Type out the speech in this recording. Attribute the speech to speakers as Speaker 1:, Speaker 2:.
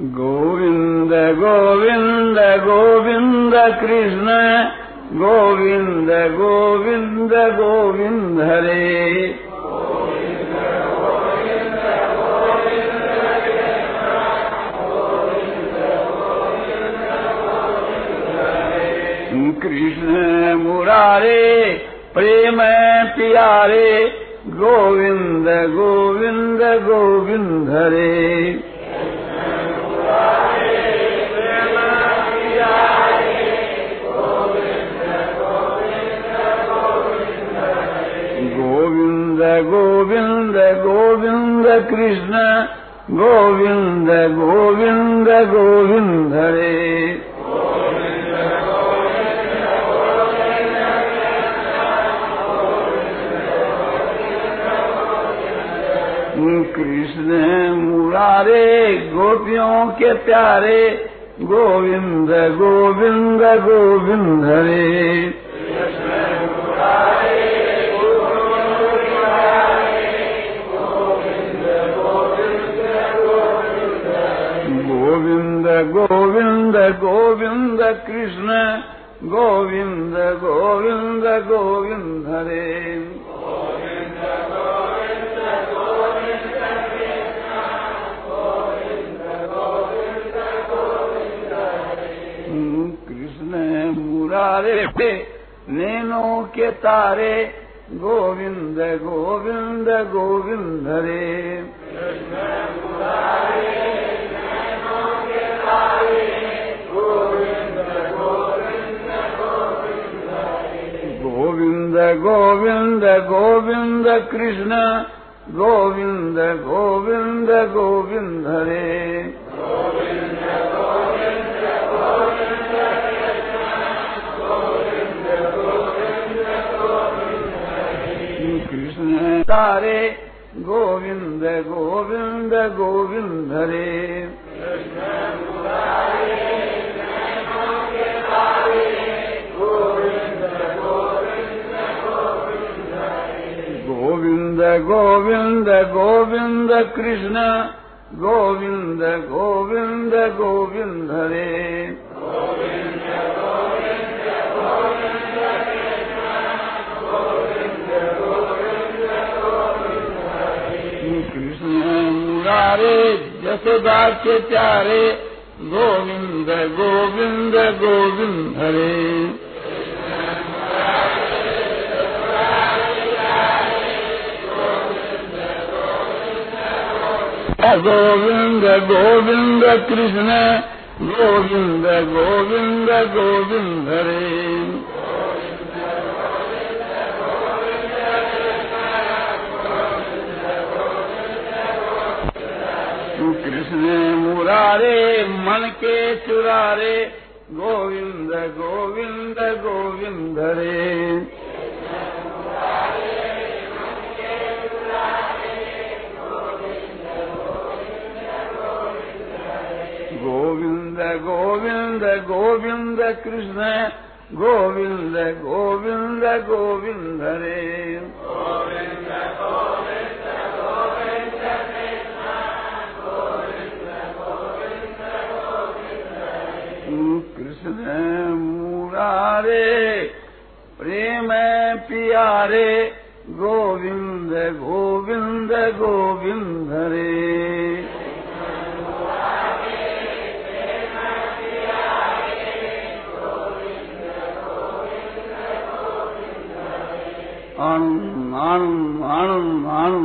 Speaker 1: गोविन्द गोविन्द गोविन्द कृष्ण गोविन्द गोविन्द गोविन्द हरे। कृष्ण मुरारे, प्रेम प्यारे गोविन्द गोविन्द गोविन्द हरे। गोविन्द गोविन्द गोविन्द कृष्ण गोविन्द गोविन्द गोविन्द हरे कृष्ण मुरारे, गोपियों के प्यारे, गोविंद गोविंद गोविंद हरे गोविंद गोविंद गोविंद कृष्ण, गोविंद गोविंद गोविंद हरे मुरारे पे नैनों के तारे गोविंद गोविंद गोविंद हरे गोविंद गोविंद गोविंद कृष्ण कृष्ण तारे गोविन्द गोविन्द गोविन्दरेन्दोविन्द गोविन्द गोविन्द गोविन्द कृष्ण गोविन्द गोविन्द गोविन्दरे मुरारे जसोदा के प्यारे, गोविंद गोविंद गोविंद हरे। गोविंद गोविंद कृष्ण, गोविंद गोविंद गोविंद हरे। कृष्ण मुरारे मन के चुरारे, गोविंद गोविंद गोविंद हरे गोविंद गोविंद गोविंद कृष्ण, गोविंद गोविंद गोविंद हरे कृष्ण मुरारे प्रेम प्यारे गोविंद गोविंद गोविंद हरे आणु आणु आणु आणु